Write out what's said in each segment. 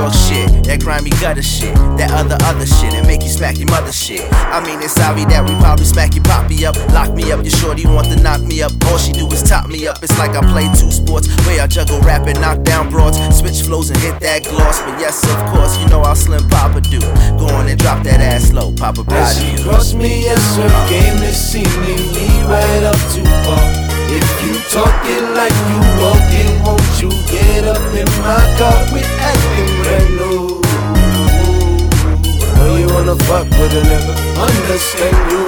York shit, that grimy gutter shit, that other other shit, and make you smack your mother shit. I mean, it's sorry that we probably smack your poppy up, lock me up. Your shorty want to knock me up, all she do is top me up. It's like I play two sports, where I juggle rap and knock down broads, switch flows and hit that gloss. But yes, of course, you know how Slim Papa do. Go on and drop that ass low, Papa proud of you. Cross me, yes sir, game is seemingly right up far. If you talking like you walking, won't you get up in my car? We acting brand new. Know you wanna fuck with a nigga, understand you.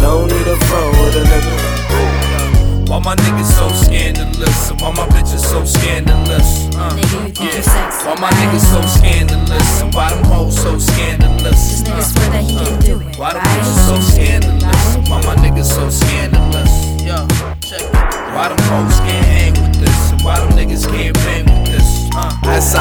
No need a front with a nigga. Why my niggas so scandalous? And why my bitches so scandalous? Uh, Nigga, you think Why my niggas so scandalous? And why them hoes so scandalous? This nigga swear that he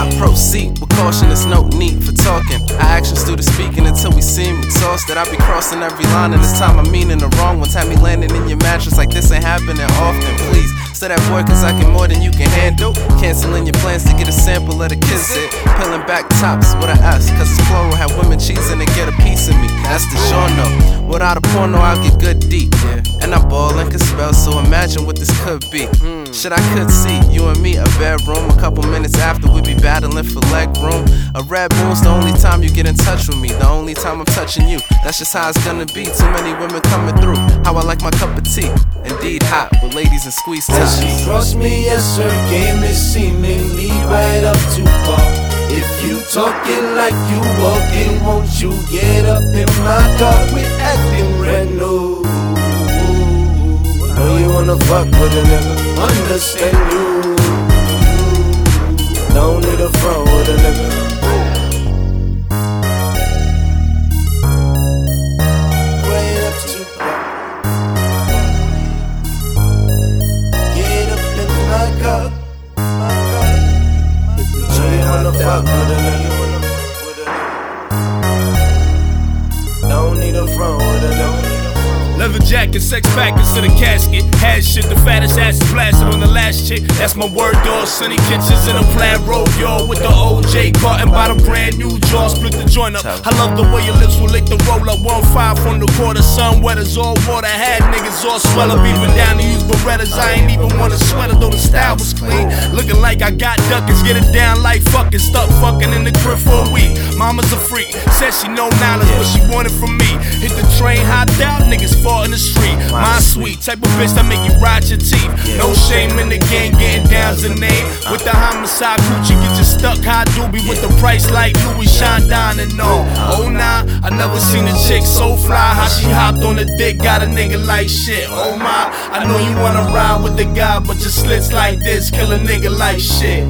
I proceed with caution, there's no need for talking. Our actions do the speaking until we seem exhausted. I be crossing every line, and this time I'm meaning the wrong ones. Time me landing in your mattress like this ain't happening often. Please, say that boy, cause I can more than you can handle. Canceling your plans to get a sample of the kiss it. Peeling back tops with an S, cause it's plural. Have women cheesing and get a piece of me. That's the genre. Without a porno, I'll get good deep. And I ball and can spell, so imagine what this could be. Hmm. Shit, I could see you and me a bedroom. A couple minutes after we be battling for leg room. A red moon's the only time you get in touch with me. The only time I'm touching you. That's just how it's gonna be. Too many women coming through. How I like my cup of tea. Indeed hot with ladies and squeeze time. she me, yes sir, game is seemingly right up too far. You talking like you walking, won't you get up in my car? We acting brand new. Know you wanna fuck with a nigga, understand you. Don't need a front with a nigga. Leather jacket, sex packets to the casket. Had shit, the fattest ass is blasted on the last chick. That's my word, dog. Sunny kitchens in a flat road, y'all. With the OJ carton by the brand new jaw. Split the joint up. I love the way your lips will lick the roll up. One five from the quarter, sun wetters, all water. Had niggas all swell up, even down to use Berettas. I ain't even want a sweater, though the style was clean. Looking like I got duckers, get it down like fucking. Stuck fucking in the crib for a week. Mama's a freak, said she no knowledge, but she wanted from me. Hit the train, hot out, niggas fall in the street. Type of bitch that make you ride your teeth. No shame in the game, getting down's the name. With the homicide Gucci, get you stuck high doobie with the price like Louis Chandon and no. Oh nah, I never seen a chick so fly. How she hopped on the dick, got a nigga like shit. Oh my, I know you wanna ride with the guy, but your slits like this kill a nigga like shit.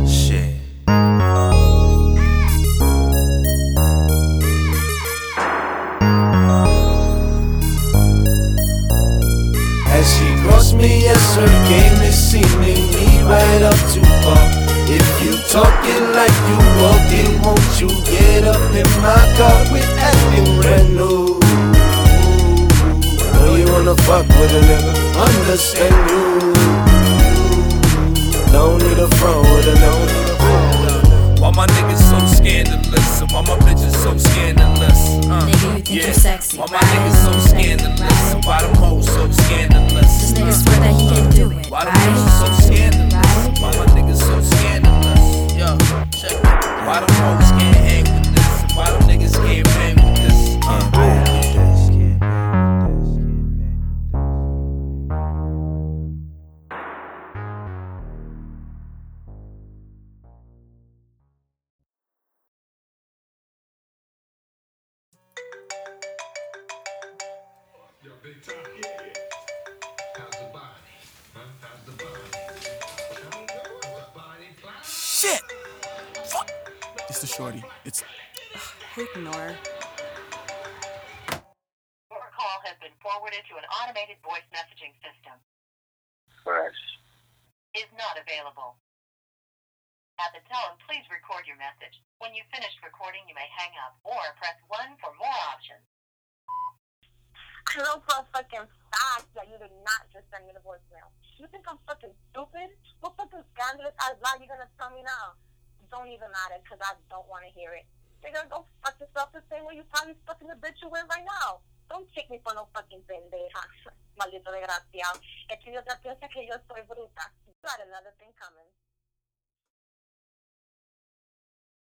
Cross me, yes sir, game is seemingly right up too far. If you talking like you walking, won't you get up in my car? We acting brand new. Know you wanna fuck with a nigga, understand Shit! Fuck! It's the shorty. It's. Ignore. Your call has been forwarded to an automated voice messaging system. Fresh. Is not available. At the tone, please record your message. When you've finished recording, you may hang up or press 1 for more options. Know for a fucking fact that you did not just send me the voicemail. You think I'm fucking stupid? What fucking scandalous ass lie you gonna tell me now? don't even matter because I don't want to hear it. Nigga, go fuck yourself the same way you probably fucking the bitch you with right now. Don't take me for no fucking pendeja. Maldito desgraciado. Es que yo te piensa que yo soy bruta. You got another thing coming.